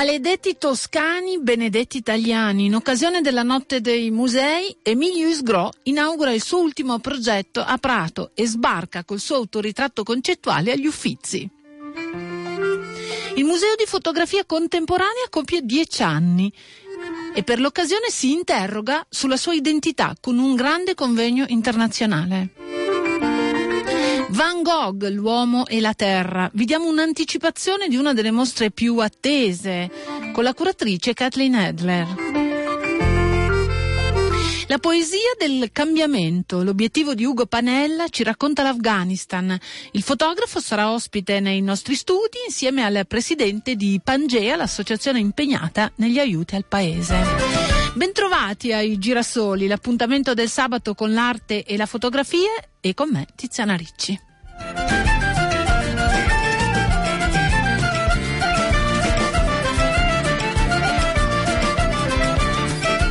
Maledetti toscani, benedetti italiani. In occasione della notte dei musei, Emilio Isgro inaugura il suo ultimo progetto a Prato e sbarca col suo autoritratto concettuale agli Uffizi. Il Museo di Fotografia Contemporanea compie dieci anni e per l'occasione si interroga sulla sua identità con un grande convegno internazionale. Van Gogh, l'uomo e la terra. Vi diamo un'anticipazione di una delle mostre più attese con la curatrice Kathleen Adler. La poesia del cambiamento, l'obiettivo di Ugo Panella ci racconta l'Afghanistan. Il fotografo sarà ospite nei nostri studi insieme al presidente di Pangea, l'associazione impegnata negli aiuti al paese. Bentrovati ai Girasoli, l'appuntamento del sabato con l'arte e la fotografia e con me Tiziana Ricci.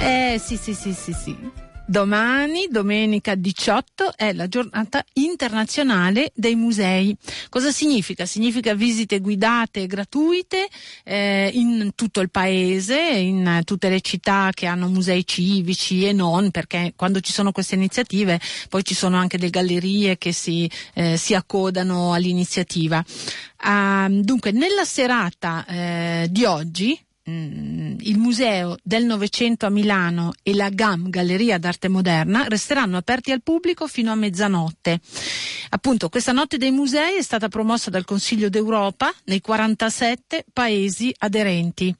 Eh sì sì sì sì sì. Domani, domenica 18, è la giornata internazionale dei musei. Cosa significa? Significa visite guidate gratuite eh, in tutto il paese, in tutte le città che hanno musei civici e non, perché quando ci sono queste iniziative poi ci sono anche delle gallerie che si, eh, si accodano all'iniziativa. Uh, dunque, nella serata eh, di oggi, Il Museo del Novecento a Milano e la GAM, Galleria d'Arte Moderna, resteranno aperti al pubblico fino a mezzanotte. Appunto, questa notte dei musei è stata promossa dal Consiglio d'Europa nei 47 paesi aderenti.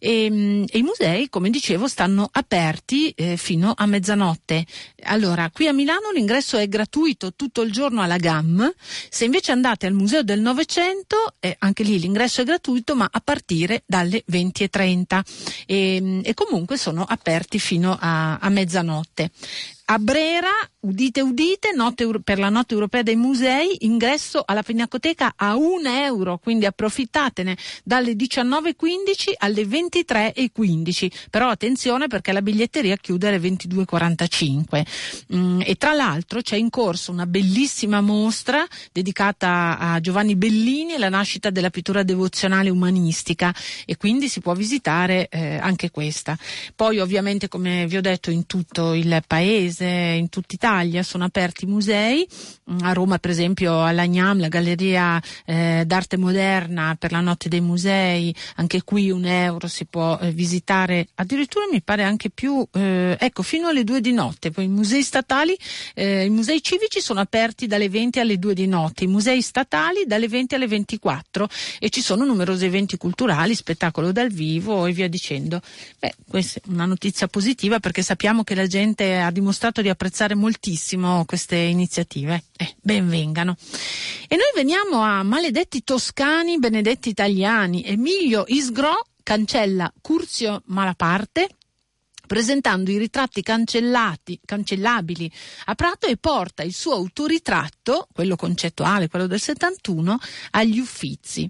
E, mm, e i musei, come dicevo, stanno aperti eh, fino a mezzanotte. Allora, qui a Milano l'ingresso è gratuito tutto il giorno alla GAM. Se invece andate al Museo del Novecento, eh, anche lì l'ingresso è gratuito, ma a partire dalle 20.30. E, e comunque sono aperti fino a, a mezzanotte. A Brera, udite udite, per la notte europea dei musei, ingresso alla Pinacoteca a un euro, quindi approfittatene dalle 19.15 alle 23.15. Però attenzione perché la biglietteria chiude alle 22.45. Mm, e tra l'altro c'è in corso una bellissima mostra dedicata a Giovanni Bellini e la nascita della pittura devozionale umanistica e quindi si può visitare eh, anche questa. Poi ovviamente come vi ho detto in tutto il paese paese, in tutta Italia sono aperti musei, a Roma per esempio all'Agnam, la Galleria eh, d'Arte Moderna per la Notte dei Musei, anche qui un euro si può eh, visitare, addirittura mi pare anche più, eh, ecco fino alle due di notte, poi i musei statali, eh, i musei civici sono aperti dalle 20 alle 2 di notte, i musei statali dalle 20 alle 24 e ci sono numerosi eventi culturali, spettacolo dal vivo e via dicendo. Beh, questa è una notizia positiva perché sappiamo che la gente ha dimostrato dimostrato di apprezzare moltissimo queste iniziative. Eh, benvengano. E noi veniamo a maledetti toscani, benedetti italiani. Emilio Isgro cancella Curzio Malaparte, presentando i ritratti cancellati, cancellabili a Prato e porta il suo autoritratto, quello concettuale, quello del 71, agli Uffizi.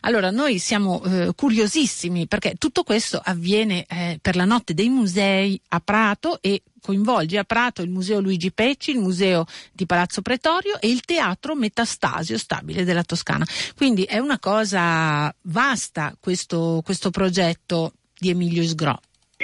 Allora, noi siamo eh, curiosissimi perché tutto questo avviene eh, per la notte dei musei a Prato e coinvolge a Prato il Museo Luigi Pecci, il Museo di Palazzo Pretorio e il Teatro Metastasio Stabile della Toscana. Quindi è una cosa vasta questo, questo progetto di Emilio Sgro.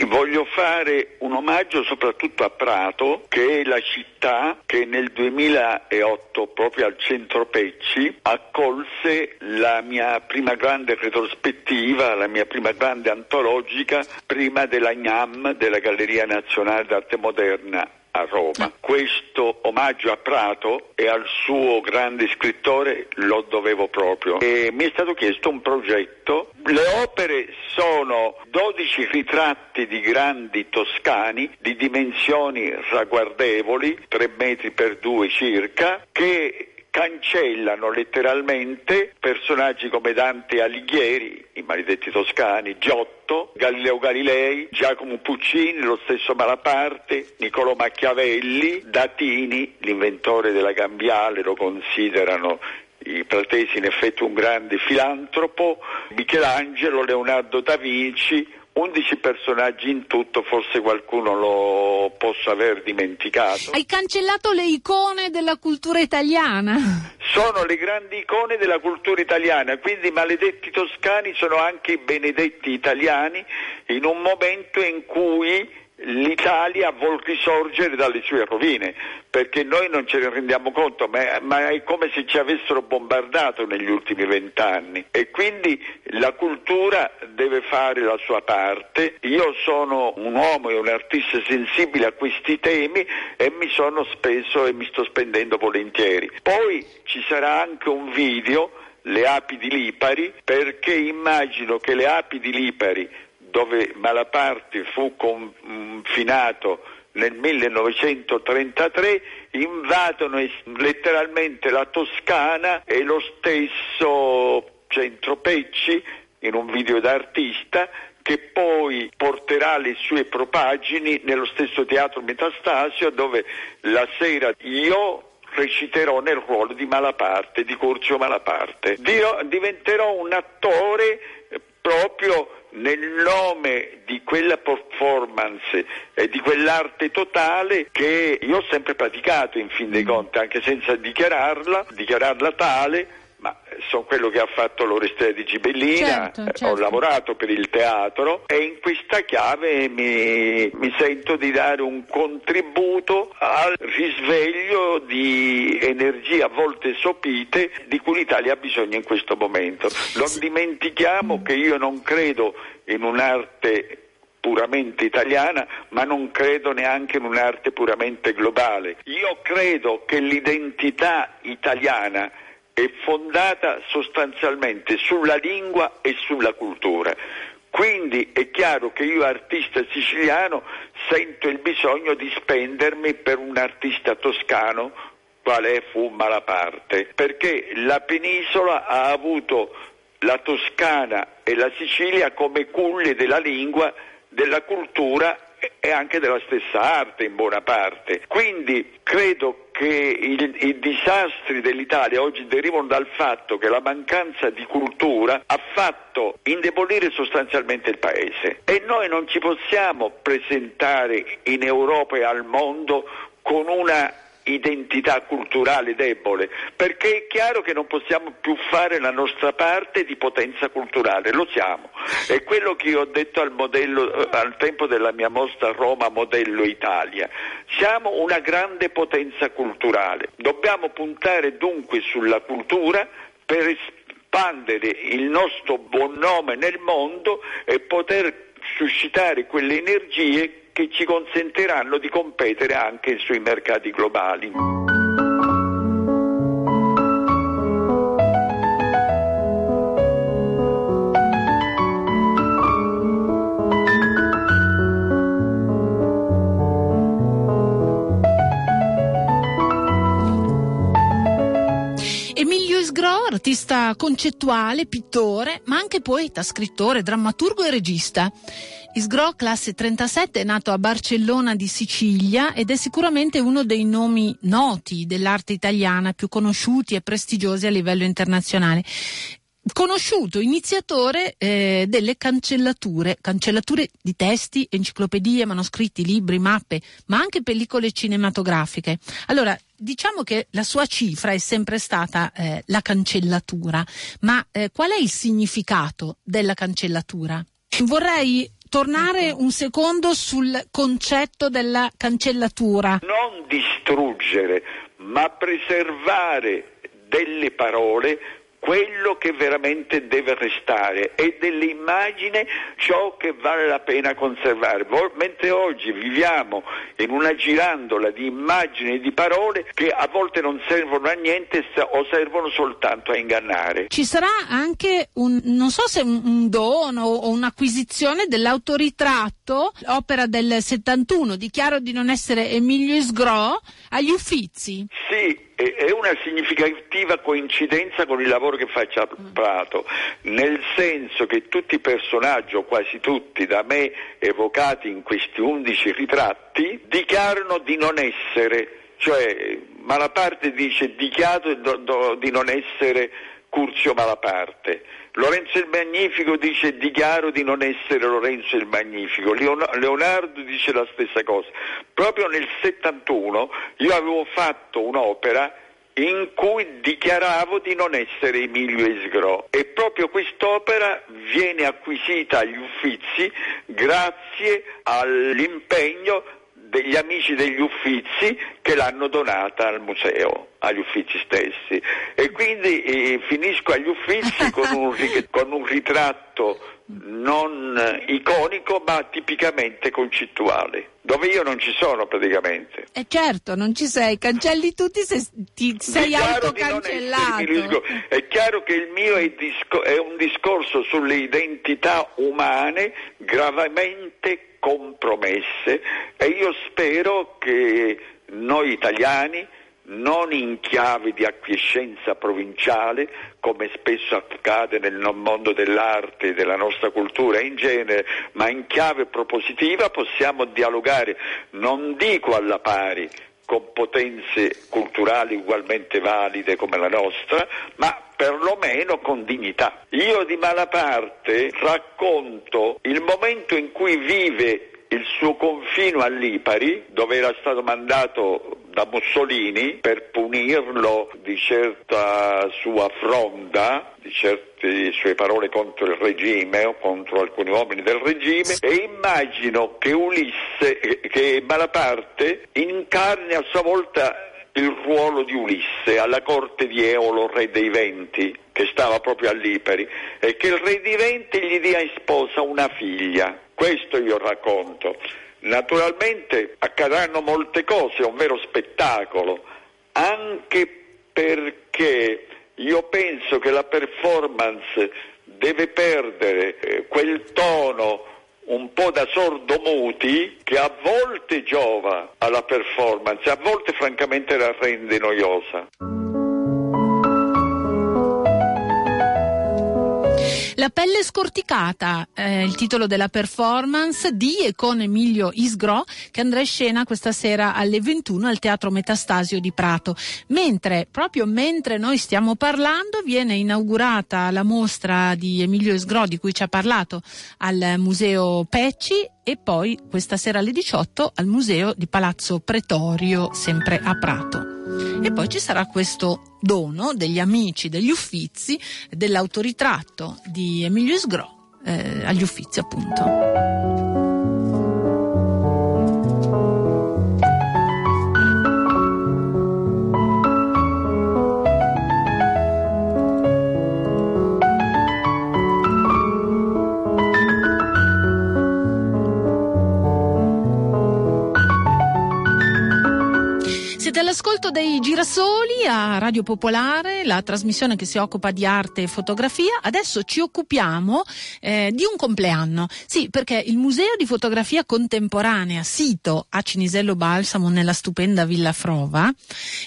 Voglio fare un omaggio soprattutto a Prato, che è la città che nel 2008, proprio al centro Pecci, accolse la mia prima grande retrospettiva, la mia prima grande antologica, prima della GNAM, della Galleria Nazionale d'Arte Moderna a Roma. Questo omaggio a Prato e al suo grande scrittore lo dovevo proprio. E mi è stato chiesto un progetto. Le opere sono 12 ritratti di grandi toscani di dimensioni ragguardevoli, 3 metri per 2 circa, che cancellano letteralmente personaggi come Dante Alighieri, i maledetti toscani, Giotto, Galileo Galilei, Giacomo Puccini, lo stesso Malaparte, Niccolò Machiavelli, Datini, l'inventore della cambiale, lo considerano i pratesi in effetti un grande filantropo, Michelangelo, Leonardo da Vinci, 11 personaggi in tutto, forse qualcuno lo possa aver dimenticato. Hai cancellato le icone della cultura italiana. sono le grandi icone della cultura italiana, quindi i maledetti toscani sono anche i benedetti italiani in un momento in cui l'Italia vuol risorgere dalle sue rovine, perché noi non ce ne rendiamo conto, ma, ma è come se ci avessero bombardato negli ultimi vent'anni e quindi la cultura deve fare la sua parte. Io sono un uomo e un artista sensibile a questi temi e mi sono speso e mi sto spendendo volentieri. Poi ci sarà anche un video le api di Lipari perché immagino che le api di Lipari dove Malaparte fu confinato nel 1933 invadono letteralmente la Toscana e lo stesso Centro Pecci in un video d'artista che poi porterà le sue propagini nello stesso teatro Metastasio dove la sera io reciterò nel ruolo di Malaparte, di Curzio Malaparte. Dirò, diventerò un attore proprio nel nome di quella performance e di quell'arte totale che io ho sempre praticato in fin dei conti, anche senza dichiararla, dichiararla tale, sono quello che ha fatto l'Orestea di Gibellina, certo, certo. ho lavorato per il teatro e in questa chiave mi, mi, sento di dare un contributo al risveglio di energie a volte sopite di cui l'Italia ha bisogno in questo momento. Non dimentichiamo che io non credo in un'arte puramente italiana, ma non credo neanche in un'arte puramente globale. Io credo che l'identità italiana è fondata sostanzialmente sulla lingua e sulla cultura. Quindi è chiaro che io artista siciliano sento il bisogno di spendermi per un artista toscano quale fu Malaparte, perché la penisola ha avuto la Toscana e la Sicilia come culle della lingua, della cultura e anche della stessa arte in buona parte. Quindi credo che il, i disastri dell'Italia oggi derivano dal fatto che la mancanza di cultura ha fatto indebolire sostanzialmente il paese e noi non ci possiamo presentare in Europa e al mondo con una identità culturale debole, perché è chiaro che non possiamo più fare la nostra parte di potenza culturale, lo siamo. È quello che io ho detto al, modello, eh, al tempo della mia mostra Roma Modello Italia. Siamo una grande potenza culturale, dobbiamo puntare dunque sulla cultura per espandere il nostro buon nome nel mondo e poter suscitare quelle energie che ci consentiranno di competere anche sui mercati globali. artista concettuale, pittore, ma anche poeta, scrittore, drammaturgo e regista. Isgro, classe 37, è nato a Barcellona di Sicilia ed è sicuramente uno dei nomi noti dell'arte italiana, più conosciuti e prestigiosi a livello internazionale conosciuto iniziatore eh, delle cancellature, cancellature di testi, enciclopedie, manoscritti, libri, mappe, ma anche pellicole cinematografiche. Allora, diciamo che la sua cifra è sempre stata eh, la cancellatura, ma eh, qual è il significato della cancellatura? Vorrei tornare ecco. un secondo sul concetto della cancellatura. Non distruggere, ma preservare delle parole quello che veramente deve restare e dell'immagine ciò che vale la pena conservare. Mentre oggi viviamo in una girandola di immagini e di parole che a volte non servono a niente o servono soltanto a ingannare. Ci sarà anche un, non so se un, un dono o un'acquisizione dell'autoritratto, opera del 71, dichiaro di non essere Emilio Isgro, agli Uffizi. Sì, è una significativa coincidenza con il lavoro che faccia Prato, nel senso che tutti i personaggi, o quasi tutti, da me evocati in questi undici ritratti, dichiarano di non essere, cioè Malaparte dice dichiaro di non essere Curzio Malaparte. Lorenzo il Magnifico dice dichiaro di non essere Lorenzo il Magnifico, Leonardo dice la stessa cosa. Proprio nel 71 io avevo fatto un'opera in cui dichiaravo di non essere Emilio Esgro e proprio quest'opera viene acquisita agli Uffizi grazie all'impegno degli amici degli Uffizi che l'hanno donata al museo, agli Uffizi stessi. E quindi eh, finisco agli Uffizi con un, con un ritratto non iconico ma tipicamente concettuale, dove io non ci sono praticamente. E eh certo, non ci sei, cancelli tutti se ti sei autocancellato. È chiaro che il mio è, disco- è un discorso sulle identità umane gravemente compromesse e io spero che noi italiani non in chiave di acquiescenza provinciale, come spesso accade nel mondo dell'arte e della nostra cultura in genere, ma in chiave propositiva possiamo dialogare, non dico alla pari, con potenze culturali ugualmente valide come la nostra, ma perlomeno con dignità. Io di Malaparte racconto il momento in cui vive il suo confino a Lipari, dove era stato mandato da Mussolini per punirlo di certa sua fronda, di certe sue parole contro il regime o contro alcuni uomini del regime e immagino che Ulisse, che Malaparte incarni a sua volta il ruolo di Ulisse alla corte di Eolo, re dei venti, che stava proprio a Lipari, e che il re dei venti gli dia in sposa una figlia. Questo io racconto. Naturalmente accadranno molte cose, è un vero spettacolo, anche perché io penso che la performance deve perdere eh, quel tono un po' da sordomuti che a volte giova alla performance, a volte francamente la rende noiosa. La pelle scorticata è il titolo della performance di e con Emilio Isgro che andrà in scena questa sera alle 21 al Teatro Metastasio di Prato. Mentre, proprio mentre noi stiamo parlando, viene inaugurata la mostra di Emilio Isgro di cui ci ha parlato al Museo Pecci e poi questa sera alle 18 al Museo di Palazzo Pretorio, sempre a Prato. E poi ci sarà questo dono degli amici degli Uffizi dell'autoritratto di Emilio Sgro eh, agli Uffizi appunto. All'ascolto dei Girasoli a Radio Popolare, la trasmissione che si occupa di arte e fotografia. Adesso ci occupiamo eh, di un compleanno. Sì, perché il Museo di Fotografia Contemporanea, sito a Cinisello Balsamo nella stupenda Villa Frova,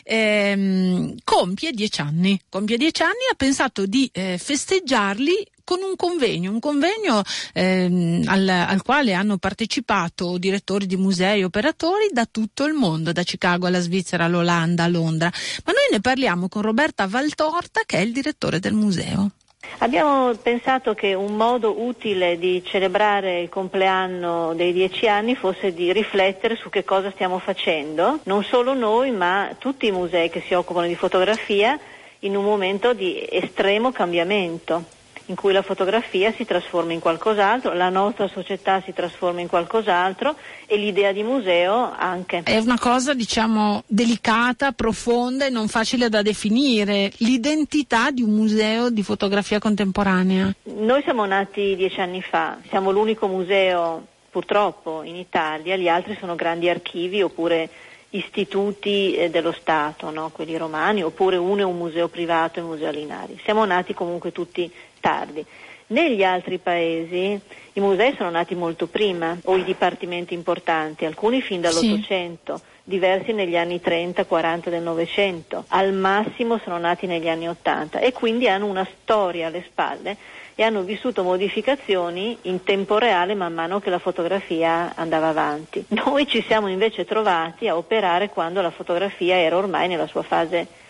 ehm, compie dieci anni. Compie dieci anni e ha pensato di eh, festeggiarli con un convegno, un convegno ehm, al, al, quale hanno partecipato direttori di musei, operatori da tutto il mondo, da Chicago alla Svizzera, all'Olanda, a Londra. Ma noi ne parliamo con Roberta Valtorta, che è il direttore del museo. Abbiamo pensato che un modo utile di celebrare il compleanno dei dieci anni fosse di riflettere su che cosa stiamo facendo, non solo noi ma tutti i musei che si occupano di fotografia in un momento di estremo cambiamento in cui la fotografia si trasforma in qualcos'altro, la nostra società si trasforma in qualcos'altro e l'idea di museo anche. È una cosa diciamo delicata, profonda e non facile da definire, l'identità di un museo di fotografia contemporanea. Noi siamo nati dieci anni fa, siamo l'unico museo purtroppo in Italia, gli altri sono grandi archivi oppure istituti eh, dello Stato, no? quelli romani, oppure uno è un museo privato e un museo Linari. Siamo nati comunque tutti tardi. Negli altri paesi i musei sono nati molto prima, o i dipartimenti importanti, alcuni fin dall'Ottocento, sì. diversi negli anni 30-40 del Novecento, al massimo sono nati negli anni 80 e quindi hanno una storia alle spalle e hanno vissuto modificazioni in tempo reale man mano che la fotografia andava avanti. Noi ci siamo invece trovati a operare quando la fotografia era ormai nella sua fase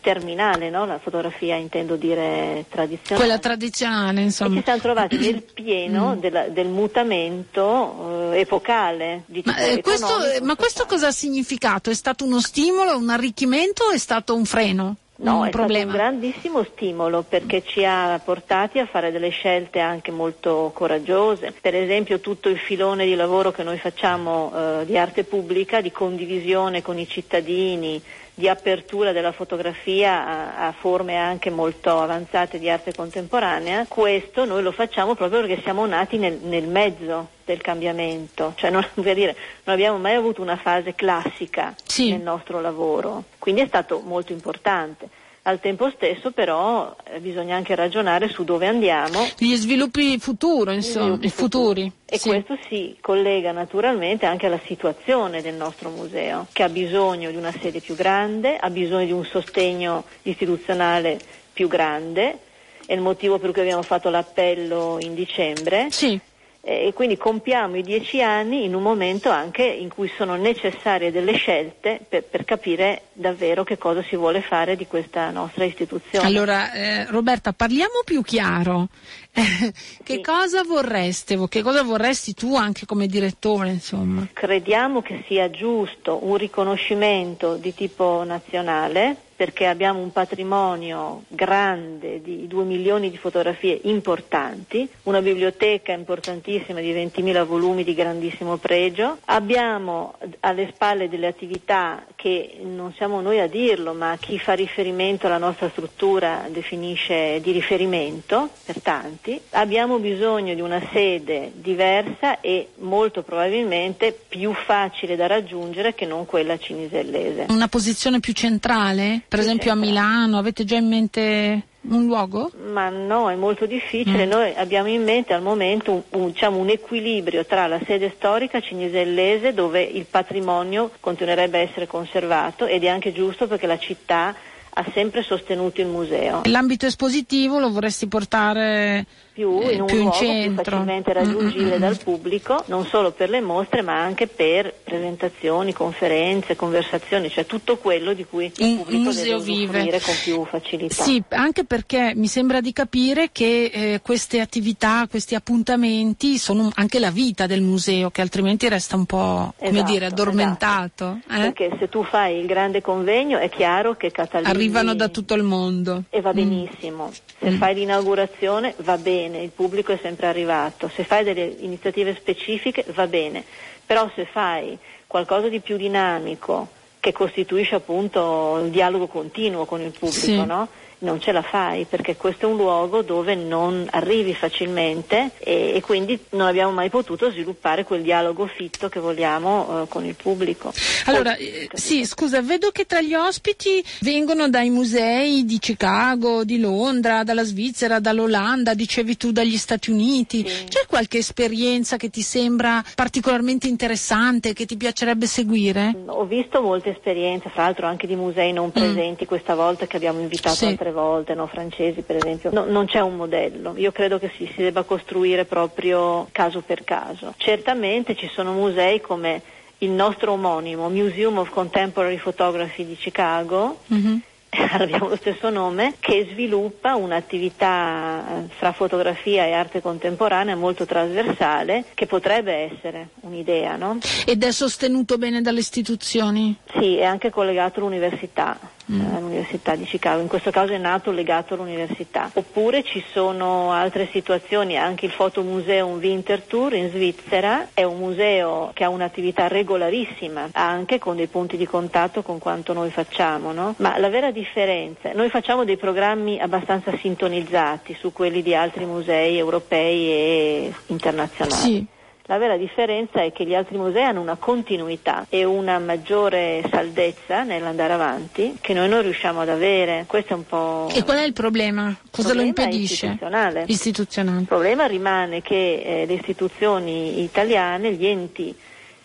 terminale, no? la fotografia intendo dire tradizionale. Quella tradizionale, insomma. E ci siamo trovati nel pieno mm. della, del mutamento eh, epocale. Ma, eh, questo, ma questo cosa ha significato? È stato uno stimolo, un arricchimento o è stato un freno? No, un è problema. stato un grandissimo stimolo perché ci ha portati a fare delle scelte anche molto coraggiose. Per esempio tutto il filone di lavoro che noi facciamo eh, di arte pubblica, di condivisione con i cittadini, di apertura della fotografia a, a, forme anche molto avanzate di arte contemporanea, questo noi lo facciamo proprio perché siamo nati nel, nel mezzo del cambiamento, cioè non, dire, non, abbiamo mai avuto una fase classica sì. nel nostro lavoro, quindi è stato molto importante. Al tempo stesso però eh, bisogna anche ragionare su dove andiamo. Gli sviluppi futuro, insomma, sviluppi futuri. E sì. questo si collega naturalmente anche alla situazione del nostro museo, che ha bisogno di una sede più grande, ha bisogno di un sostegno istituzionale più grande, è il motivo per cui abbiamo fatto l'appello in dicembre. Sì e quindi compiamo i dieci anni in un momento anche in cui sono necessarie delle scelte per, per capire davvero che cosa si vuole fare di questa nostra istituzione. Allora, eh, Roberta, parliamo più chiaro. che sì. cosa vorreste, che cosa vorresti tu anche come direttore? Insomma? Crediamo che sia giusto un riconoscimento di tipo nazionale perché abbiamo un patrimonio grande di 2 milioni di fotografie importanti, una biblioteca importantissima di 20.000 volumi di grandissimo pregio, abbiamo alle spalle delle attività che non siamo noi a dirlo, ma chi fa riferimento alla nostra struttura definisce di riferimento per tanti, abbiamo bisogno di una sede diversa e molto probabilmente più facile da raggiungere che non quella cinisellese. Una posizione più centrale? per esempio a Milano, avete già in mente un luogo? Ma no, è molto difficile. Mm. Noi abbiamo in mente al momento un, un, diciamo, un, equilibrio tra la sede storica cinisellese dove il patrimonio continuerebbe a essere conservato ed è anche giusto perché la città ha sempre sostenuto il museo. L'ambito espositivo lo vorresti portare più in un più luogo in più facilmente raggiungibile mm-hmm. dal pubblico, non solo per le mostre ma anche per presentazioni, conferenze, conversazioni, cioè tutto quello di cui il pubblico deve vive con più facilità. Sì, anche perché mi sembra di capire che eh, queste attività, questi appuntamenti sono anche la vita del museo che altrimenti resta un po' come esatto, dire addormentato. Esatto. Eh? Perché se tu fai il grande convegno è chiaro che Catalini arrivano da tutto il mondo e va mm. benissimo. Mm. Se mm. fai l'inaugurazione va bene bene, il pubblico è sempre arrivato, se fai delle iniziative specifiche va bene, però se fai qualcosa di più dinamico che costituisce appunto il dialogo continuo con il pubblico, sì. no? Non ce la fai perché questo è un luogo dove non arrivi facilmente e, e quindi non abbiamo mai potuto sviluppare quel dialogo fitto che vogliamo uh, con il pubblico. Allora, eh, sì, scusa, vedo che tra gli ospiti vengono dai musei di Chicago, di Londra, dalla Svizzera, dall'Olanda, dicevi tu dagli Stati Uniti. Sì. C'è qualche esperienza che ti sembra particolarmente interessante, che ti piacerebbe seguire? Ho visto molte esperienze, fra l'altro anche di musei non mm. presenti mm. questa volta che abbiamo invitato sì. altre altre volte, no? francesi per esempio, no, non c'è un modello, io credo che si, si debba costruire proprio caso per caso. Certamente ci sono musei come il nostro omonimo Museum of Contemporary Photography di Chicago, mm-hmm. abbiamo lo stesso nome, che sviluppa un'attività eh, fra fotografia e arte contemporanea molto trasversale che potrebbe essere un'idea. No? Ed è sostenuto bene dalle istituzioni? Sì, è anche collegato all'università mm. all'Università di Chicago, in questo caso è nato legato all'università. Oppure ci sono altre situazioni, anche il Fotomuseum Winterthur in Svizzera è un museo che ha un'attività regolarissima, anche con dei punti di contatto con quanto noi facciamo, no? ma la vera differenza, noi facciamo dei programmi abbastanza sintonizzati su quelli di altri musei europei e internazionali. Sì. La vera differenza è che gli altri musei hanno una continuità e una maggiore saldezza nell'andare avanti che noi non riusciamo ad avere. Questo è un po'. E qual è il problema? Cosa lo impedisce? Istituzionale. istituzionale. Il problema rimane che eh, le istituzioni italiane, gli enti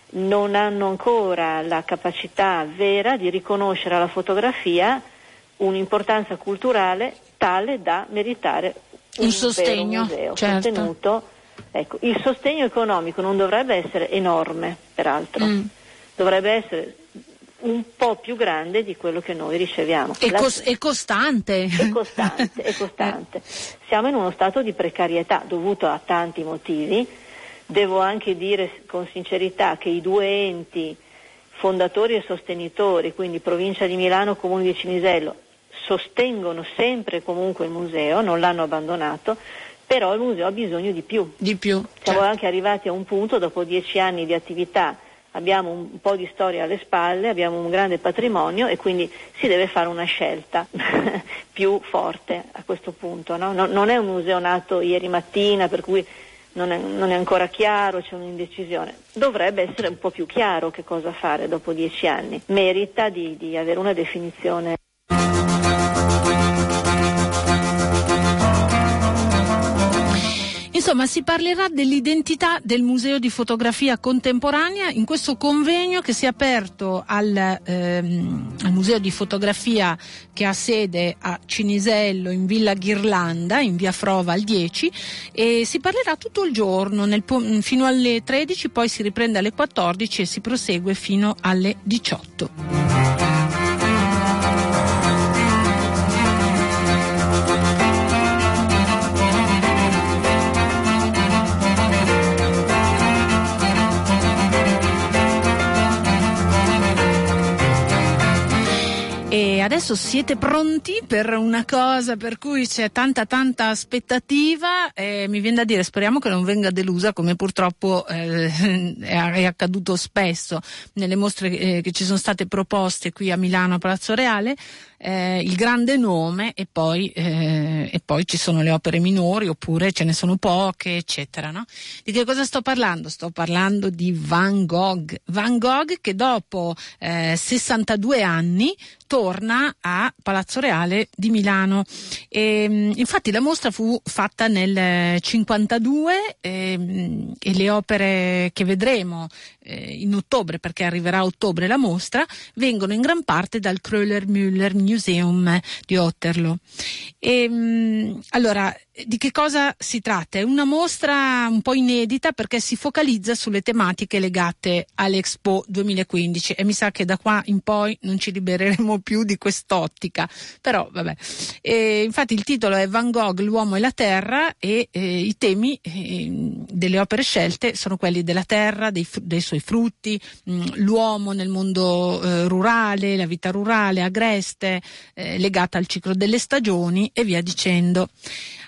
non hanno ancora la capacità vera di riconoscere alla fotografia un'importanza culturale tale da meritare un, un sostegno museo certo. Ecco, il sostegno economico non dovrebbe essere enorme, peraltro, mm. dovrebbe essere un po' più grande di quello che noi riceviamo. È, cos- è costante. È costante, è costante. Siamo in uno stato di precarietà dovuto a tanti motivi. Devo anche dire con sincerità che i due enti fondatori e sostenitori, quindi provincia di Milano, comune di Cinisello, sostengono sempre comunque il museo, non l'hanno abbandonato, però il museo ha bisogno di più. Di più. Siamo certo. anche arrivati a un punto, dopo dieci anni di attività, abbiamo un po' di storia alle spalle, abbiamo un grande patrimonio e quindi si deve fare una scelta più forte a questo punto. No? Non è un museo nato ieri mattina per cui non è, non è, ancora chiaro, c'è un'indecisione. Dovrebbe essere un po' più chiaro che cosa fare dopo dieci anni. Merita di, di avere una definizione. Insomma, si parlerà dell'identità del Museo di Fotografia Contemporanea in questo convegno che si è aperto al, ehm, al Museo di Fotografia che ha sede a Cinisello in Villa Ghirlanda, in via Frova al 10 e si parlerà tutto il giorno nel, fino alle 13, poi si riprende alle 14 e si prosegue fino alle 18. E adesso siete pronti per una cosa per cui c'è tanta tanta aspettativa? E mi viene da dire speriamo che non venga delusa come purtroppo eh, è, accaduto spesso nelle mostre eh, che ci sono state proposte qui a Milano a Palazzo Reale eh, il grande nome e poi, eh, e poi, ci sono le opere minori oppure ce ne sono poche, eccetera. No? Di che cosa sto parlando? Sto parlando di Van Gogh. Van Gogh che dopo eh, 62 anni torna a Palazzo Reale di Milano. E, mm, infatti la mostra fu fatta nel 52 e, ehm, e le opere che vedremo eh, in ottobre, perché arriverà a ottobre la mostra, vengono in gran parte dal Kröller-Müller Museum di Otterlo. E, mh, allora, di che cosa si tratta? È una mostra un po' inedita perché si focalizza sulle tematiche legate all'Expo 2015 e mi sa che da qua in poi non ci libereremo più di quest'ottica, però vabbè. E, infatti il titolo è Van Gogh, l'uomo e la terra e eh, i temi eh, delle opere scelte sono quelli della terra, dei, dei suoi frutti, mh, l'uomo nel mondo eh, rurale, la vita rurale, agreste, eh, legata al ciclo delle stagioni e via dicendo.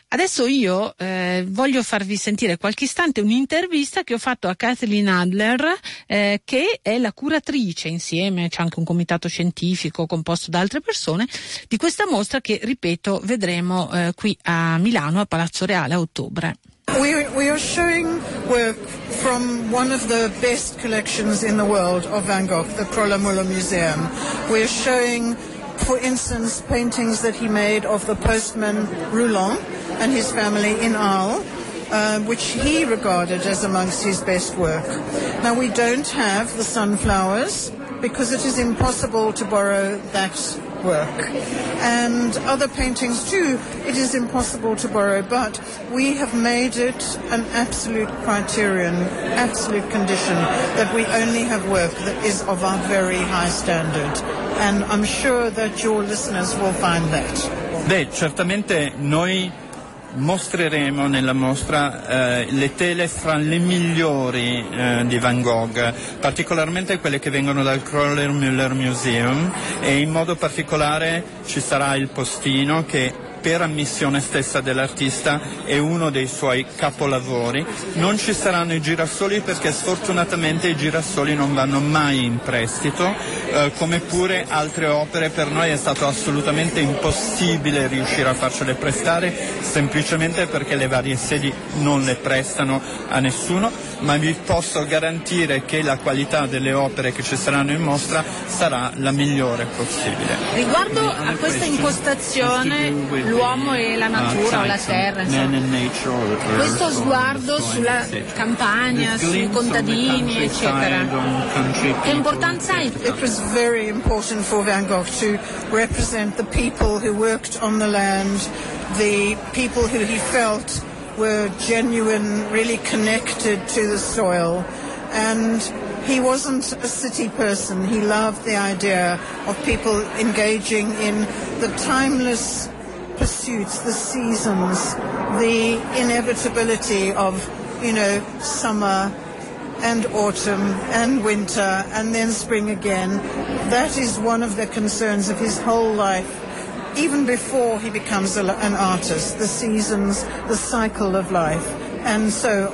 Adesso io eh, voglio farvi sentire qualche istante un'intervista che ho fatto a Kathleen Adler, eh, che è la curatrice insieme, c'è anche un comitato scientifico composto da altre persone, di questa mostra che, ripeto, vedremo eh, qui a Milano, a Palazzo Reale a ottobre. We, we are showing work from one of the best collections in the world of Van Gogh, the Krollermuller Museum. We are showing for instance, paintings that he made of the postman Roulon and his family in Arles. Uh, which he regarded as amongst his best work. Now, we don't have the sunflowers because it is impossible to borrow that work. And other paintings too, it is impossible to borrow, but we have made it an absolute criterion, absolute condition that we only have work that is of a very high standard. And I'm sure that your listeners will find that. Beh, certamente noi mostreremo nella mostra eh, le tele fra le migliori eh, di Van Gogh, particolarmente quelle che vengono dal Kroller-Müller Museum e in modo particolare ci sarà il postino che per ammissione stessa dell'artista è uno dei suoi capolavori. Non ci saranno i girasoli perché sfortunatamente i girasoli non vanno mai in prestito, eh, come pure altre opere per noi è stato assolutamente impossibile riuscire a farcele prestare semplicemente perché le varie sedi non le prestano a nessuno, ma vi posso garantire che la qualità delle opere che ci saranno in mostra sarà la migliore possibile. Riguardo a questa impostazione l'uomo e la natura o la terra. Questo sguardo sulla campagna, sui contadini, eccetera. Che importanza ha? It was very important for Van Gogh to represent the people who worked on the land, the people who he felt were genuine, really connected to the soil. And he wasn't a city person. He loved the idea of people engaging in the timeless pursuits, the seasons, the inevitability of, you know, summer and autumn and winter and then spring again. That is one of the concerns of his whole life, even before he becomes a, an artist, the seasons, the cycle of life. So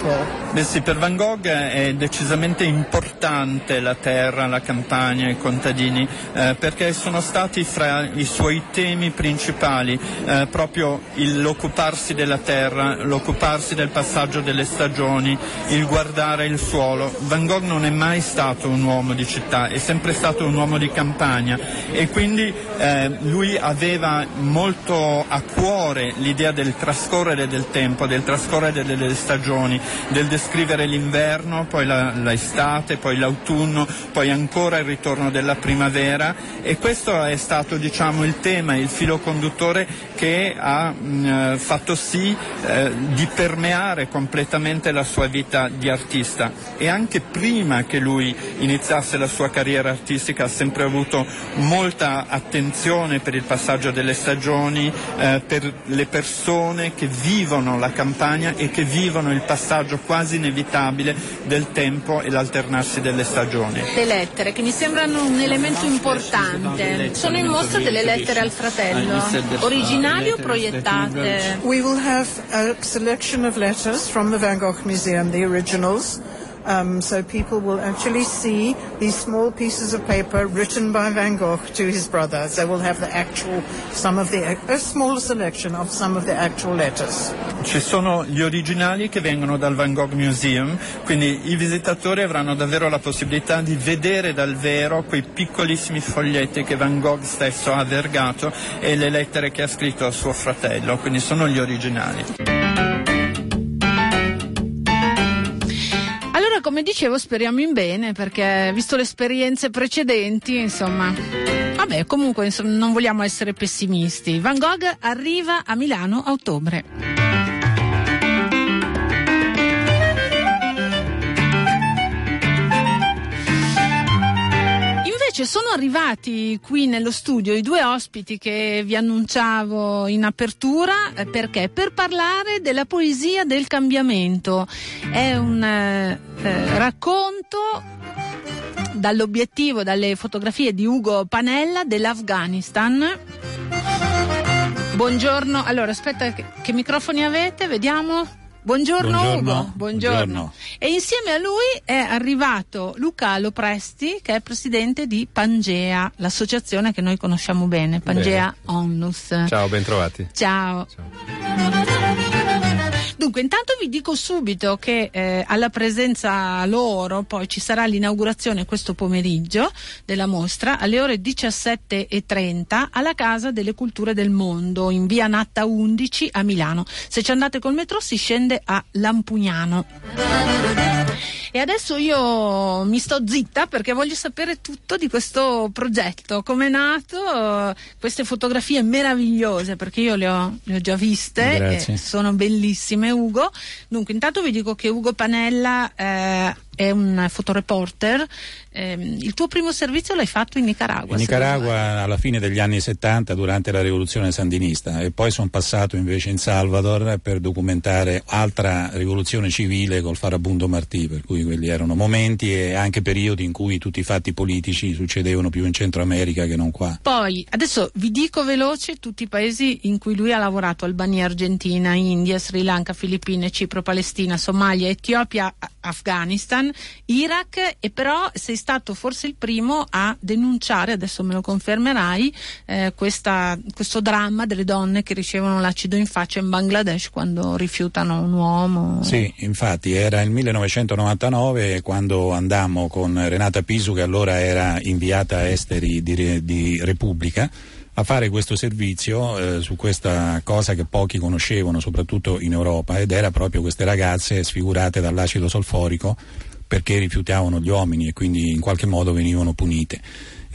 course. Beh sì, per Van Gogh è decisamente importante la terra, la campagna, i contadini, eh, perché sono stati fra i suoi temi principali eh, proprio l'occuparsi della terra, l'occuparsi del passaggio delle stagioni, il guardare il suolo. Van Gogh non è mai stato un uomo di città, è sempre stato un uomo di campagna e quindi eh, lui aveva molto a cuore l'idea del trascorrere trascorrere del tempo, del trascorrere delle stagioni, del descrivere l'inverno, poi la, l'estate, poi l'autunno, poi ancora il ritorno della primavera. E questo è stato diciamo, il tema, il filo conduttore che ha mh, fatto sì eh, di permeare completamente la sua vita di artista. E anche prima che lui iniziasse la sua carriera artistica ha sempre avuto molta attenzione per il passaggio delle stagioni, eh, per le persone che vivono la campagna e che vivono il passaggio quasi inevitabile del tempo e l'alternarsi delle stagioni. Le lettere che mi sembrano un elemento importante. Sono in mostra delle lettere al fratello, originali o proiettate? We will have a selection of letters from the Van Gogh Museum, the originals. Um, so people will actually see these small pieces of paper written by Van Gogh to his brother. They will have the actual, some of the, a small selection of some of the actual letters. Ci sono gli originali che vengono dal Van Gogh Museum, quindi i visitatori avranno davvero la possibilità di vedere dal vero quei piccolissimi foglietti che Van Gogh stesso ha vergato e le lettere che ha scritto a suo fratello, quindi sono gli originali. Come dicevo speriamo in bene perché visto le esperienze precedenti, insomma, vabbè, comunque insomma, non vogliamo essere pessimisti. Van Gogh arriva a Milano a ottobre. Invece sono arrivati qui nello studio i due ospiti che vi annunciavo in apertura eh, perché? Per parlare della poesia del cambiamento. È un eh, eh, racconto dall'obiettivo, dalle fotografie di Ugo Panella dell'Afghanistan. Buongiorno, allora aspetta che, che microfoni avete? Vediamo. Buongiorno, buongiorno Ugo, buongiorno. buongiorno. E insieme a lui è arrivato Luca Lopresti, che è presidente di Pangea, l'associazione che noi conosciamo bene, Pangea bene. Onlus. Ciao, bentrovati. Ciao. Ciao. Dunque, intanto vi dico subito che eh, alla presenza loro poi ci sarà l'inaugurazione questo pomeriggio della mostra alle ore 17.30 alla Casa delle Culture del Mondo in via Natta 11 a Milano. Se ci andate col metro si scende a Lampugnano. E adesso io mi sto zitta perché voglio sapere tutto di questo progetto, come è nato, queste fotografie meravigliose perché io le ho, le ho già viste, sono bellissime Ugo. Dunque intanto vi dico che Ugo Panella eh, è un fotoreporter. Eh, il tuo primo servizio l'hai fatto in Nicaragua? In Nicaragua alla fine degli anni 70 durante la rivoluzione sandinista e poi sono passato invece in Salvador per documentare altra rivoluzione civile col Farabundo Martì, per cui quelli erano momenti e anche periodi in cui tutti i fatti politici succedevano più in Centro America che non qua. Poi adesso vi dico veloce tutti i paesi in cui lui ha lavorato, Albania, Argentina, India, Sri Lanka, Filippine, Cipro, Palestina, Somalia, Etiopia, Afghanistan, Iraq e però sei stato forse il primo a denunciare, adesso me lo confermerai, eh, questa, questo dramma delle donne che ricevono l'acido in faccia in Bangladesh quando rifiutano un uomo. Sì, infatti era il 1999 quando andammo con Renata Pisu che allora era inviata esteri di, di Repubblica a fare questo servizio eh, su questa cosa che pochi conoscevano, soprattutto in Europa, ed era proprio queste ragazze sfigurate dall'acido solforico perché rifiutavano gli uomini e quindi in qualche modo venivano punite.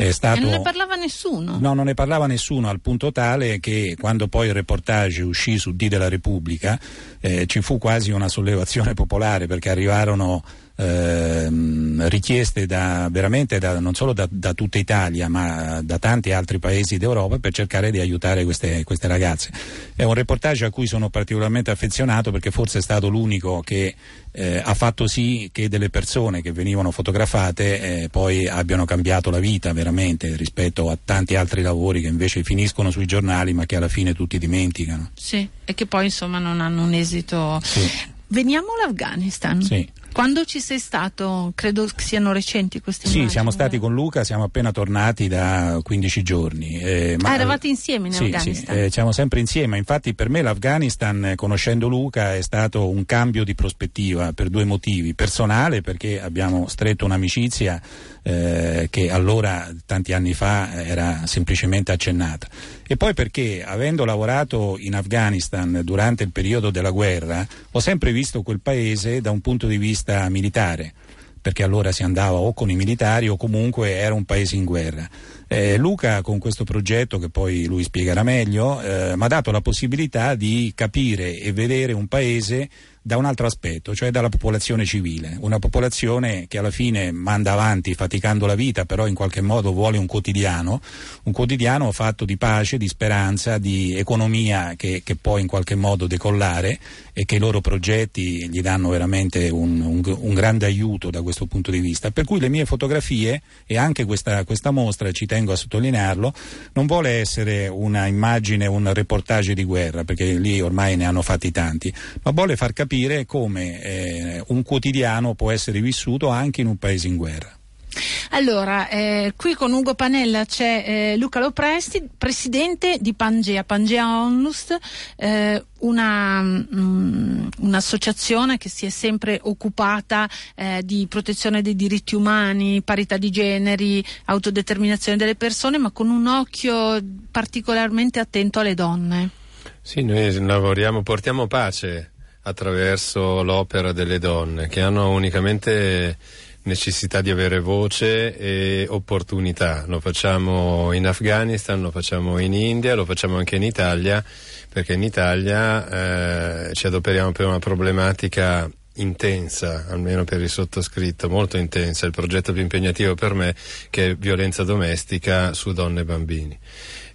Stato... E non ne parlava nessuno? No, non ne parlava nessuno al punto tale che quando poi il reportage uscì su D della Repubblica eh, ci fu quasi una sollevazione popolare perché arrivarono ehm, richieste da, veramente da, non solo da, da, tutta Italia ma da tanti altri paesi d'Europa per cercare di aiutare queste, queste ragazze. È un reportage a cui sono particolarmente affezionato perché forse è stato l'unico che eh, ha fatto sì che delle persone che venivano fotografate eh, poi abbiano cambiato la vita veramente rispetto a tanti altri lavori che invece finiscono sui giornali ma che alla fine tutti dimenticano. Sì, e che poi insomma non hanno un esito. Sì. Veniamo all'Afghanistan. Sì. Quando ci sei stato? Credo siano recenti questi Sì, siamo stati con Luca, siamo appena tornati da 15 giorni. Eh, ma, ah, eravate insieme in sì, Afghanistan? Sì, eh, siamo sempre insieme. Infatti per me l'Afghanistan, conoscendo Luca, è stato un cambio di prospettiva per due motivi. Personale, perché abbiamo stretto un'amicizia eh, che allora, tanti anni fa, era semplicemente accennata. E poi perché, avendo lavorato in Afghanistan durante il periodo della guerra, ho sempre visto quel paese da un punto di vista militare, perché allora si andava o con i militari o comunque era un paese in guerra. Eh, Luca con questo progetto, che poi lui spiegherà meglio, eh, mi ha dato la possibilità di capire e vedere un paese da un altro aspetto, cioè dalla popolazione civile, una popolazione che alla fine manda avanti faticando la vita, però in qualche modo vuole un quotidiano, un quotidiano fatto di pace, di speranza, di economia che, che può in qualche modo decollare e che i loro progetti gli danno veramente un, un, un, grande aiuto da questo punto di vista. Per cui le mie fotografie e anche questa, questa mostra, ci tengo a sottolinearlo, non vuole essere una immagine, un reportage di guerra, perché lì ormai ne hanno fatti tanti, ma vuole far capire come eh, un quotidiano può essere vissuto anche in un paese in guerra. Allora, eh, qui con Ugo Panella c'è eh, Luca Lopresti, presidente di Pangea, Pangea Onlus, eh, una, mm, un'associazione che si è sempre occupata eh, di protezione dei diritti umani, parità di generi, autodeterminazione delle persone, ma con un occhio particolarmente attento alle donne. Sì, noi lavoriamo, portiamo pace attraverso l'opera delle donne che hanno unicamente necessità di avere voce e opportunità. Lo facciamo in Afghanistan, lo facciamo in India, lo facciamo anche in Italia, perché in Italia eh, ci adoperiamo per una problematica intensa, almeno per il sottoscritto, molto intensa, il progetto più impegnativo per me che è violenza domestica su donne e bambini.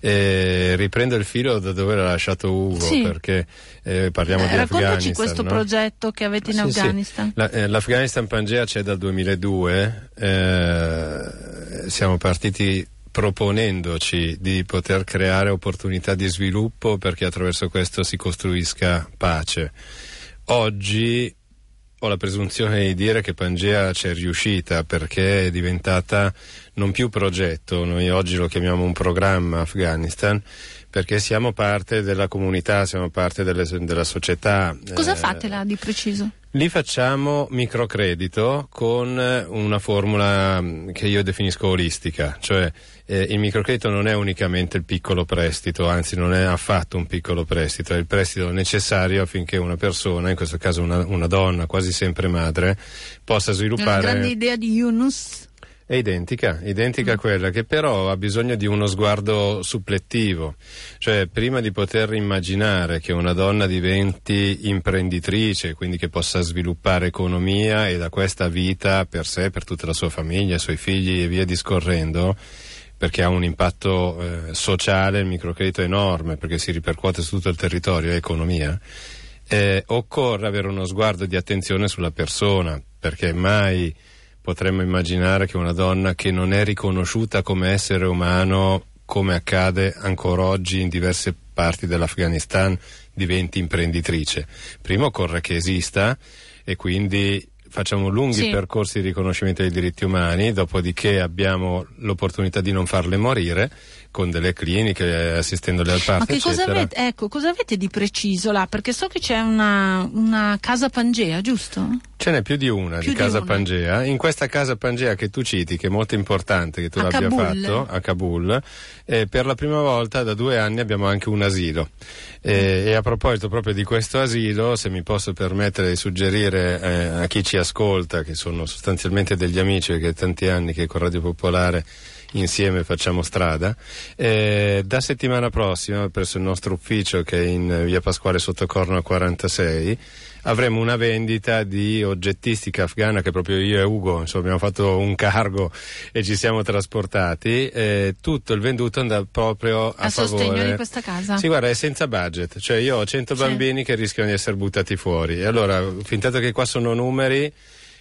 E riprendo il filo da dove l'ha lasciato Ugo sì. perché eh, parliamo eh, di raccontaci Afghanistan. questo no? progetto che avete in sì, Afghanistan. Sì. La, eh, L'Afghanistan Pangea c'è dal 2002, eh, siamo partiti proponendoci di poter creare opportunità di sviluppo perché attraverso questo si costruisca pace. Oggi ho la presunzione di dire che Pangea c'è riuscita perché è diventata non più progetto, noi oggi lo chiamiamo un programma Afghanistan perché siamo parte della comunità, siamo parte delle, della società. Cosa eh, fate là di preciso? Lì facciamo microcredito con una formula mm, che io definisco olistica, cioè eh, il microcredito non è unicamente il piccolo prestito, anzi non è affatto un piccolo prestito, è il prestito necessario affinché una persona, in questo caso una, una donna, quasi sempre madre, possa sviluppare... Una grande idea di Yunus è identica, identica a mm. quella che però ha bisogno di uno sguardo supplettivo, cioè prima di poter immaginare che una donna diventi imprenditrice, quindi che possa sviluppare economia e da questa vita per sé, per tutta la sua famiglia, i suoi figli e via discorrendo, perché ha un impatto eh, sociale, il microcredito enorme, perché si ripercuote su tutto il territorio, è economia, eh, occorre avere uno sguardo di attenzione sulla persona, perché mai potremmo immaginare che una donna che non è riconosciuta come essere umano, come accade ancora oggi in diverse parti dell'Afghanistan, diventi imprenditrice. Prima occorre che esista e quindi facciamo lunghi sì. percorsi di riconoscimento dei diritti umani, dopodiché abbiamo l'opportunità di non farle morire con delle cliniche, assistendole al parto. Ma che cosa avete, ecco, cosa avete di preciso là? Perché so che c'è una, una casa Pangea, giusto? Ce n'è più di una più di casa una. Pangea. In questa casa Pangea che tu citi, che è molto importante che tu a l'abbia Kabul. fatto a Kabul, eh, per la prima volta da due anni abbiamo anche un asilo. Eh, e a proposito proprio di questo asilo, se mi posso permettere di suggerire eh, a chi ci ascolta, che sono sostanzialmente degli amici, perché è tanti anni che con Radio Popolare insieme facciamo strada. Eh, da settimana prossima, presso il nostro ufficio che è in via Pasquale Sottocorno 46, avremo una vendita di oggettistica afghana che proprio io e Ugo insomma, abbiamo fatto un cargo e ci siamo trasportati. Eh, tutto il venduto andrà proprio a, a favore. sostegno di questa casa. Sì, guarda, è senza budget, cioè io ho 100 Sì. bambini che rischiano di essere buttati fuori. E allora, fin tanto che qua sono numeri,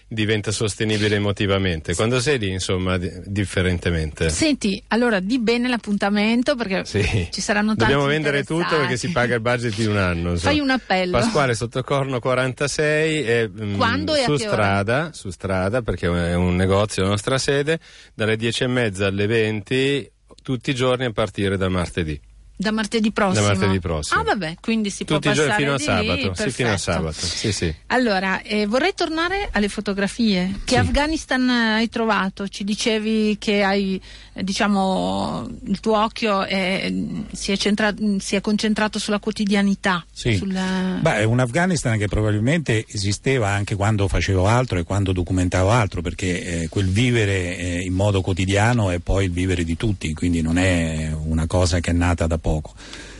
diventa sostenibile emotivamente. Quando sei lì, insomma, di- differentemente. Senti, allora di bene l'appuntamento perché Sì. ci saranno tanti Dobbiamo vendere tutto perché si paga il budget di un anno. insomma. Fai un appello. Pasquale Sottocorno 46 e mm, Quando e a su che ora? strada, su strada perché è un negozio la nostra sede, dalle 10 e mezza alle 20 tutti i giorni a partire da martedì. Da martedì prossimo. Da martedì prossimo. Ah, vabbè, quindi si Tutti può passare fino a di lì, sabato. Sì, fino a sabato. Sì, sì. Allora, eh, vorrei tornare alle fotografie. Che. Afghanistan hai trovato? Ci dicevi che hai, diciamo, il tuo occhio è- si, è centra- si è concentrato sulla quotidianità. Sì. sulla- Beh, è un Afghanistan che probabilmente esisteva anche quando facevo altro e quando documentavo altro, perché eh, quel vivere eh, in modo quotidiano è poi il vivere di tutti, quindi non è una cosa che è nata da poco.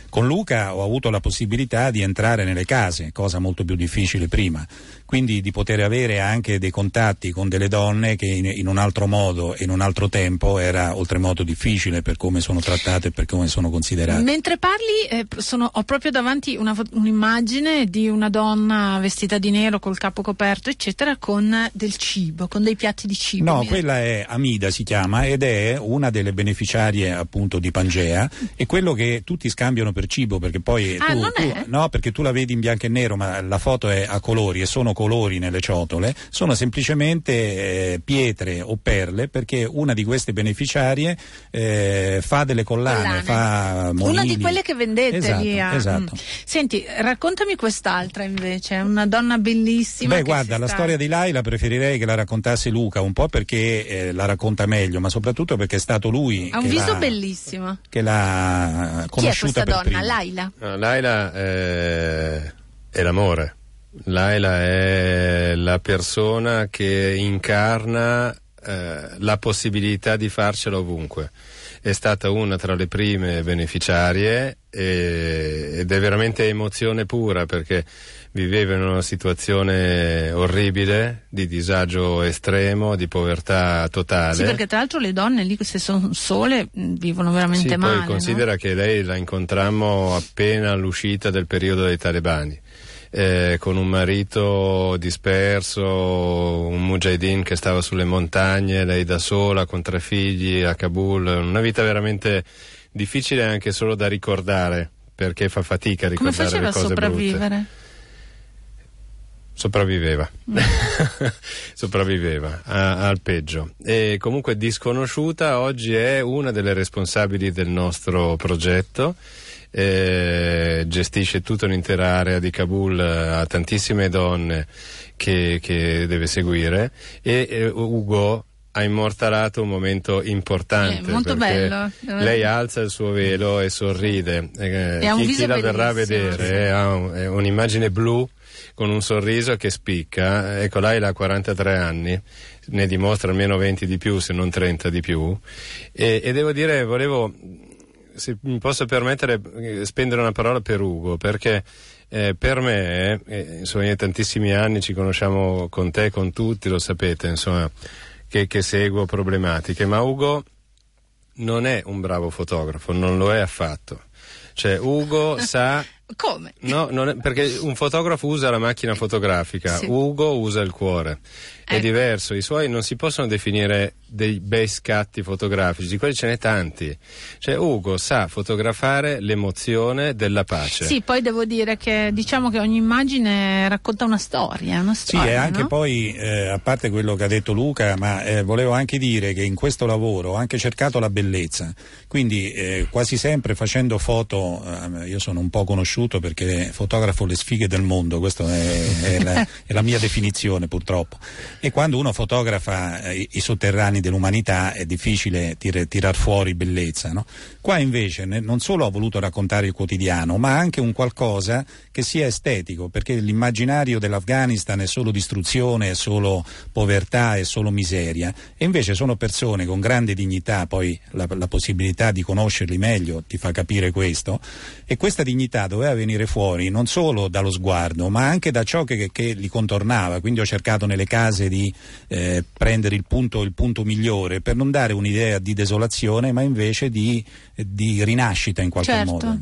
Con Luca ho avuto la possibilità di entrare nelle case, cosa molto più difficile prima, quindi di poter avere anche dei contatti con delle donne che in, in un altro modo e in un altro tempo era oltremodo difficile per come sono trattate e per come sono considerate. Mentre parli, eh, sono- ho proprio davanti una un'immagine di una donna vestita di nero col capo coperto, eccetera, con del cibo, con dei piatti di cibo. No, quella è Amida si chiama ed è una delle beneficiarie appunto di Pangea e quello che tutti scambiano per cibo perché poi Ah, tu, non tu- è? no, perché tu la vedi in bianco e nero ma la foto è a colori e sono colori nelle ciotole, sono semplicemente eh, pietre o perle perché una di queste beneficiarie eh, fa delle collane, Collane. fa monili. Una di quelle che vendete esatto, lì a- Esatto. Mm. Senti, raccontami quest'altra invece, una donna bellissima. Beh, che guarda, la sta- storia di Laila preferirei che la raccontasse Luca, un po' perché eh, la racconta meglio, ma soprattutto perché è stato lui Ha un che viso l'ha- bellissimo. che l'ha Chi è conosciuta questa per donna? prima. Laila. No, Laila è l'amore. Laila è la persona che incarna eh, la possibilità di farcela ovunque. È stata una tra le prime beneficiarie e- ed è veramente emozione pura perché viveva in una situazione orribile di disagio estremo, di povertà totale. Sì, perché tra l'altro le donne lì, se sono sole, vivono veramente Sì, male. poi considera che lei la incontrammo appena all'uscita del periodo dei talebani. Eh, con un marito disperso, un mujahideen che stava sulle montagne, lei da sola con tre figli a Kabul, una vita veramente difficile anche solo da ricordare perché fa fatica a no? Come ricordare faceva le a cose brutte. sopravvivere? Sopravviveva, Mm. sopravviveva a- al peggio. E comunque disconosciuta oggi è una delle responsabili del nostro progetto. Eh, gestisce tutta un'intera area di Kabul, eh, ha tantissime donne che, che deve seguire e eh, Ugo ha immortalato un momento importante Eh, molto bello. lei alza il suo velo e sorride eh, E chi, chi la verrà a vedere eh, ha un- è un'immagine blu con un sorriso che spicca. Ecco, lei ha 43 anni, ne dimostra almeno 20 di più, se non 30 di più. E, e devo dire, volevo, se mi posso permettere, eh, spendere una parola per Ugo, perché eh, per me, eh, insomma, io tantissimi anni ci conosciamo con te, con tutti, lo sapete, insomma, che, che seguo problematiche, ma Ugo non è un bravo fotografo, non lo è affatto. Cioè, Ugo sa Come? No, non è- perché un fotografo usa la macchina fotografica, Sì. Ugo usa il cuore. È Ecco. diverso, i suoi non si possono definire dei bei scatti fotografici, di quelli ce n'è tanti. Cioè Ugo sa fotografare l'emozione della pace. Sì, poi devo dire che diciamo che ogni immagine racconta una storia, una Sì, storia. e anche no? poi, eh, a parte quello che ha detto Luca, ma eh, volevo anche dire che in questo lavoro ho anche cercato la bellezza, quindi eh, quasi sempre facendo foto, eh, io sono un po' conosciuto conosciuto perché fotografo le sfighe del mondo, questa è, è, la, è, la, mia definizione purtroppo. E quando uno fotografa eh, i sotterranei dell'umanità è difficile tir, tirar fuori bellezza. No? Qua invece ne, non solo ho voluto raccontare il quotidiano, ma anche un qualcosa che sia estetico, perché l'immaginario dell'Afghanistan è solo distruzione, è solo povertà, è solo miseria. E invece sono persone con grande dignità, poi la, la possibilità di conoscerli meglio ti fa capire questo, e questa dignità doveva venire fuori non solo dallo sguardo, ma anche da ciò che, che li contornava. Quindi ho cercato nelle case di eh, prendere il punto, il punto, migliore per non dare un'idea di desolazione, ma invece di, di rinascita in qualche certo. modo.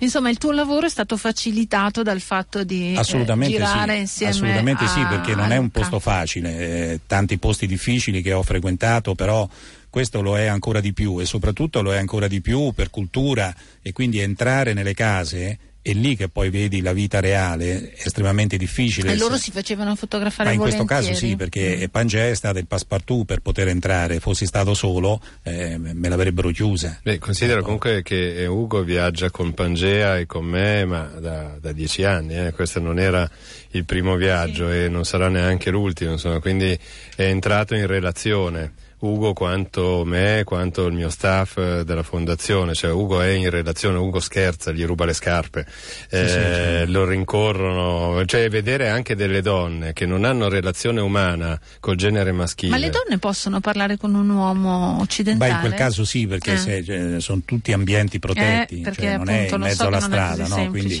Insomma, il tuo lavoro è stato facilitato dal fatto di eh, girare sì. insieme Assolutamente a, sì, perché non è un posto facile, eh, tanti posti difficili che ho frequentato, però questo lo è ancora di più e soprattutto lo è ancora di più per cultura e quindi entrare nelle case è lì che poi vedi la vita reale, è estremamente difficile. E loro si facevano fotografare Ma in volentieri. questo caso sì, perché mm. Pangea è stato il passepartout per poter entrare, fossi stato solo eh, me l'avrebbero chiusa. Beh, considera comunque che Ugo viaggia con Pangea e con me ma da, da dieci anni, eh. questo non era il primo viaggio sì. e non sarà neanche l'ultimo, insomma, quindi è entrato in relazione. Ugo quanto me, quanto il mio staff eh, della fondazione, cioè Ugo è in redazione, Ugo scherza, gli ruba le scarpe, sì, eh, sì, sì. lo rincorrono, cioè vedere anche delle donne che non hanno relazione umana col genere maschile. Ma le donne possono parlare con un uomo occidentale? Beh, in quel caso sì, perché eh. se, cioè, sono tutti ambienti protetti, eh, cioè, non è in mezzo so alla strada, no? Quindi,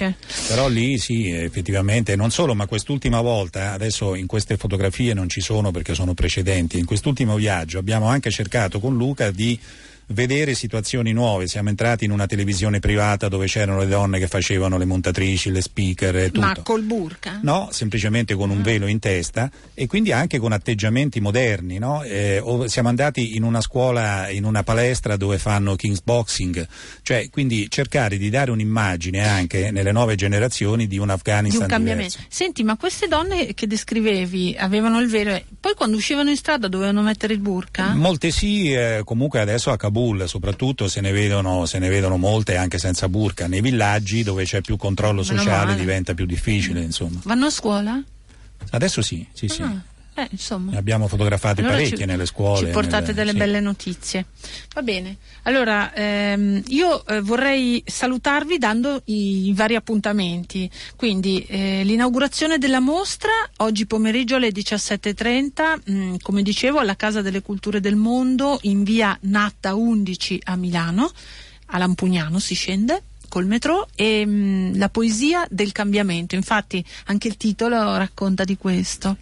però lì sì, effettivamente, non solo, ma quest'ultima volta, adesso in queste fotografie non ci sono perché sono precedenti, in quest'ultimo viaggio abbiamo abbiamo anche cercato con Luca di vedere situazioni nuove. Siamo entrati in una televisione privata dove c'erano le donne che facevano le montatrici, le speaker e tutto. Ma col burka? No, semplicemente con un ah. velo in testa e quindi anche con atteggiamenti moderni. No? Eh, siamo andati in una scuola, in una palestra dove fanno King's Boxing, cioè quindi cercare di dare un'immagine anche nelle nuove generazioni di un Afghanistan di un cambiamento. Diverso. Senti, ma queste donne che descrivevi avevano il velo, poi quando uscivano in strada dovevano mettere il burka? Molte sì, eh, comunque adesso a Kabul soprattutto se ne, vedono, se ne vedono molte anche senza burka. Nei villaggi dove c'è più controllo sociale diventa più difficile. Insomma. Vanno a scuola? Adesso sì, sì, sì. Eh, ne abbiamo fotografate allora parecchie ci, nelle scuole. Ci portate nelle, delle sì. belle notizie. Va bene. Allora, ehm, io eh, vorrei salutarvi dando i, i vari appuntamenti. Quindi, eh, l'inaugurazione della mostra oggi pomeriggio alle 17.30, mh, come dicevo, alla Casa delle Culture del Mondo in via Natta 11 a Milano. A Lampugnano si scende col metro e mh, la poesia del cambiamento, infatti anche il titolo racconta di questo.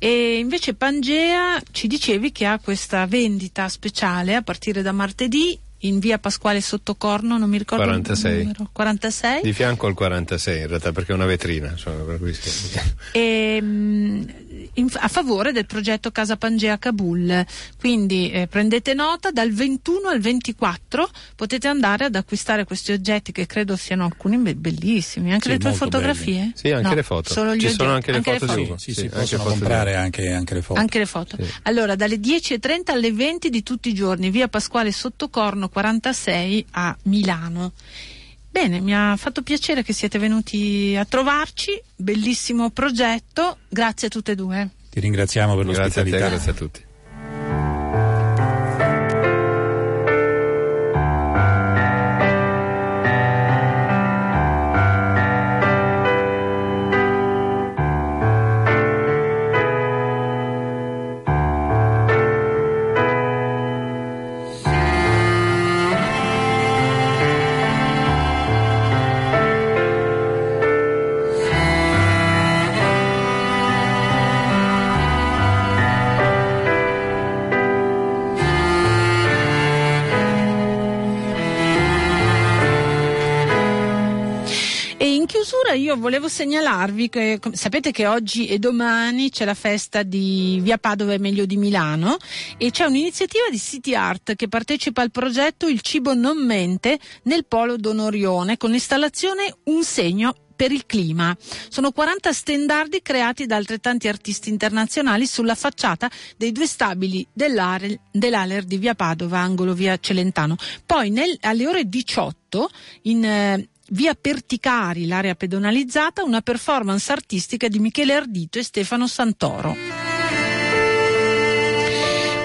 E invece Pangea ci dicevi che ha questa vendita speciale a partire da martedì in via Pasquale Sottocorno, non mi ricordo 46. il numero. 46. Di fianco al 46 in realtà perché è una vetrina. Insomma, per cui sì. e, mh, in, a favore del progetto Casa Pangea Kabul. Quindi eh, prendete nota, dal 21 al 24 potete andare ad acquistare questi oggetti che credo siano alcuni be- bellissimi. Anche Sì, le tue fotografie? belli. Sì, anche No, le foto. solo gli Ci sono oggetti, anche le foto di foto. Ugo. Sì, sì, Sì, possono anche comprare anche, anche le foto. Anche le foto. Sì. Allora, dalle 10.30 alle 20 di tutti i giorni, via Pasquale Sottocorno 46 a Milano. Bene, mi ha fatto piacere che siete venuti a trovarci, bellissimo progetto, grazie a tutte e due. Ti ringraziamo per Grazie a te, l'ospitalità. grazie a tutti. Io volevo segnalarvi che sapete che oggi e domani c'è la festa di Via Padova e meglio di Milano e c'è un'iniziativa di City Art che partecipa al progetto Il cibo non mente nel polo d'Onorione con l'installazione Un segno per il clima. Sono 40 stendardi creati da altrettanti artisti internazionali sulla facciata dei due stabili dell'Aler, dell'Aler di Via Padova, angolo via Celentano. Poi nel- alle ore 18 in, eh, via Perticari, l'area pedonalizzata, una performance artistica di Michele Ardito e Stefano Santoro.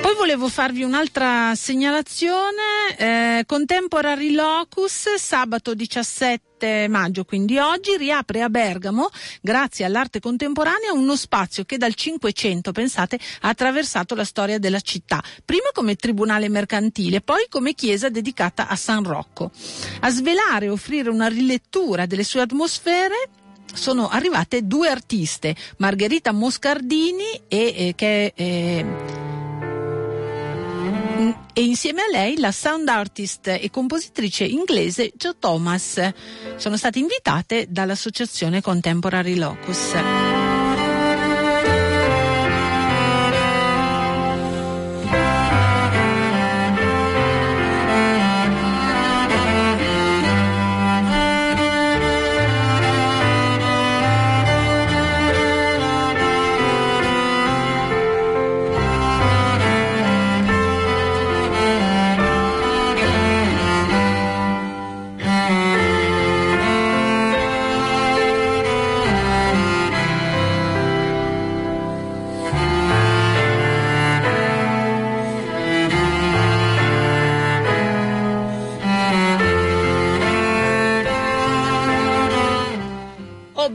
Poi volevo farvi un'altra segnalazione, eh, Contemporary Locus, sabato 17 maggio, quindi oggi, riapre a Bergamo, grazie all'arte contemporanea, uno spazio che dal 500, pensate, ha attraversato la storia della città, prima come tribunale mercantile, poi come chiesa dedicata a San Rocco. A svelare e offrire una rilettura delle sue atmosfere sono arrivate due artiste, Margherita Moscardini e, eh, che eh, e insieme a lei la sound artist e compositrice inglese Jo Thomas. Sono state invitate dall'associazione Contemporary Locus.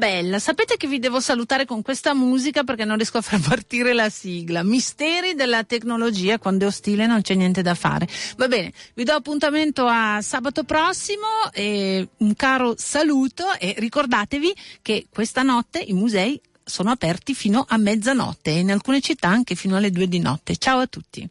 Bella, sapete che vi devo salutare con questa musica perché non riesco a far partire la sigla. Misteri della tecnologia, quando è ostile non c'è niente da fare. Va bene, vi do appuntamento a sabato prossimo e un caro saluto e ricordatevi che questa notte i musei sono aperti fino a mezzanotte e in alcune città anche fino alle due di notte. Ciao a tutti.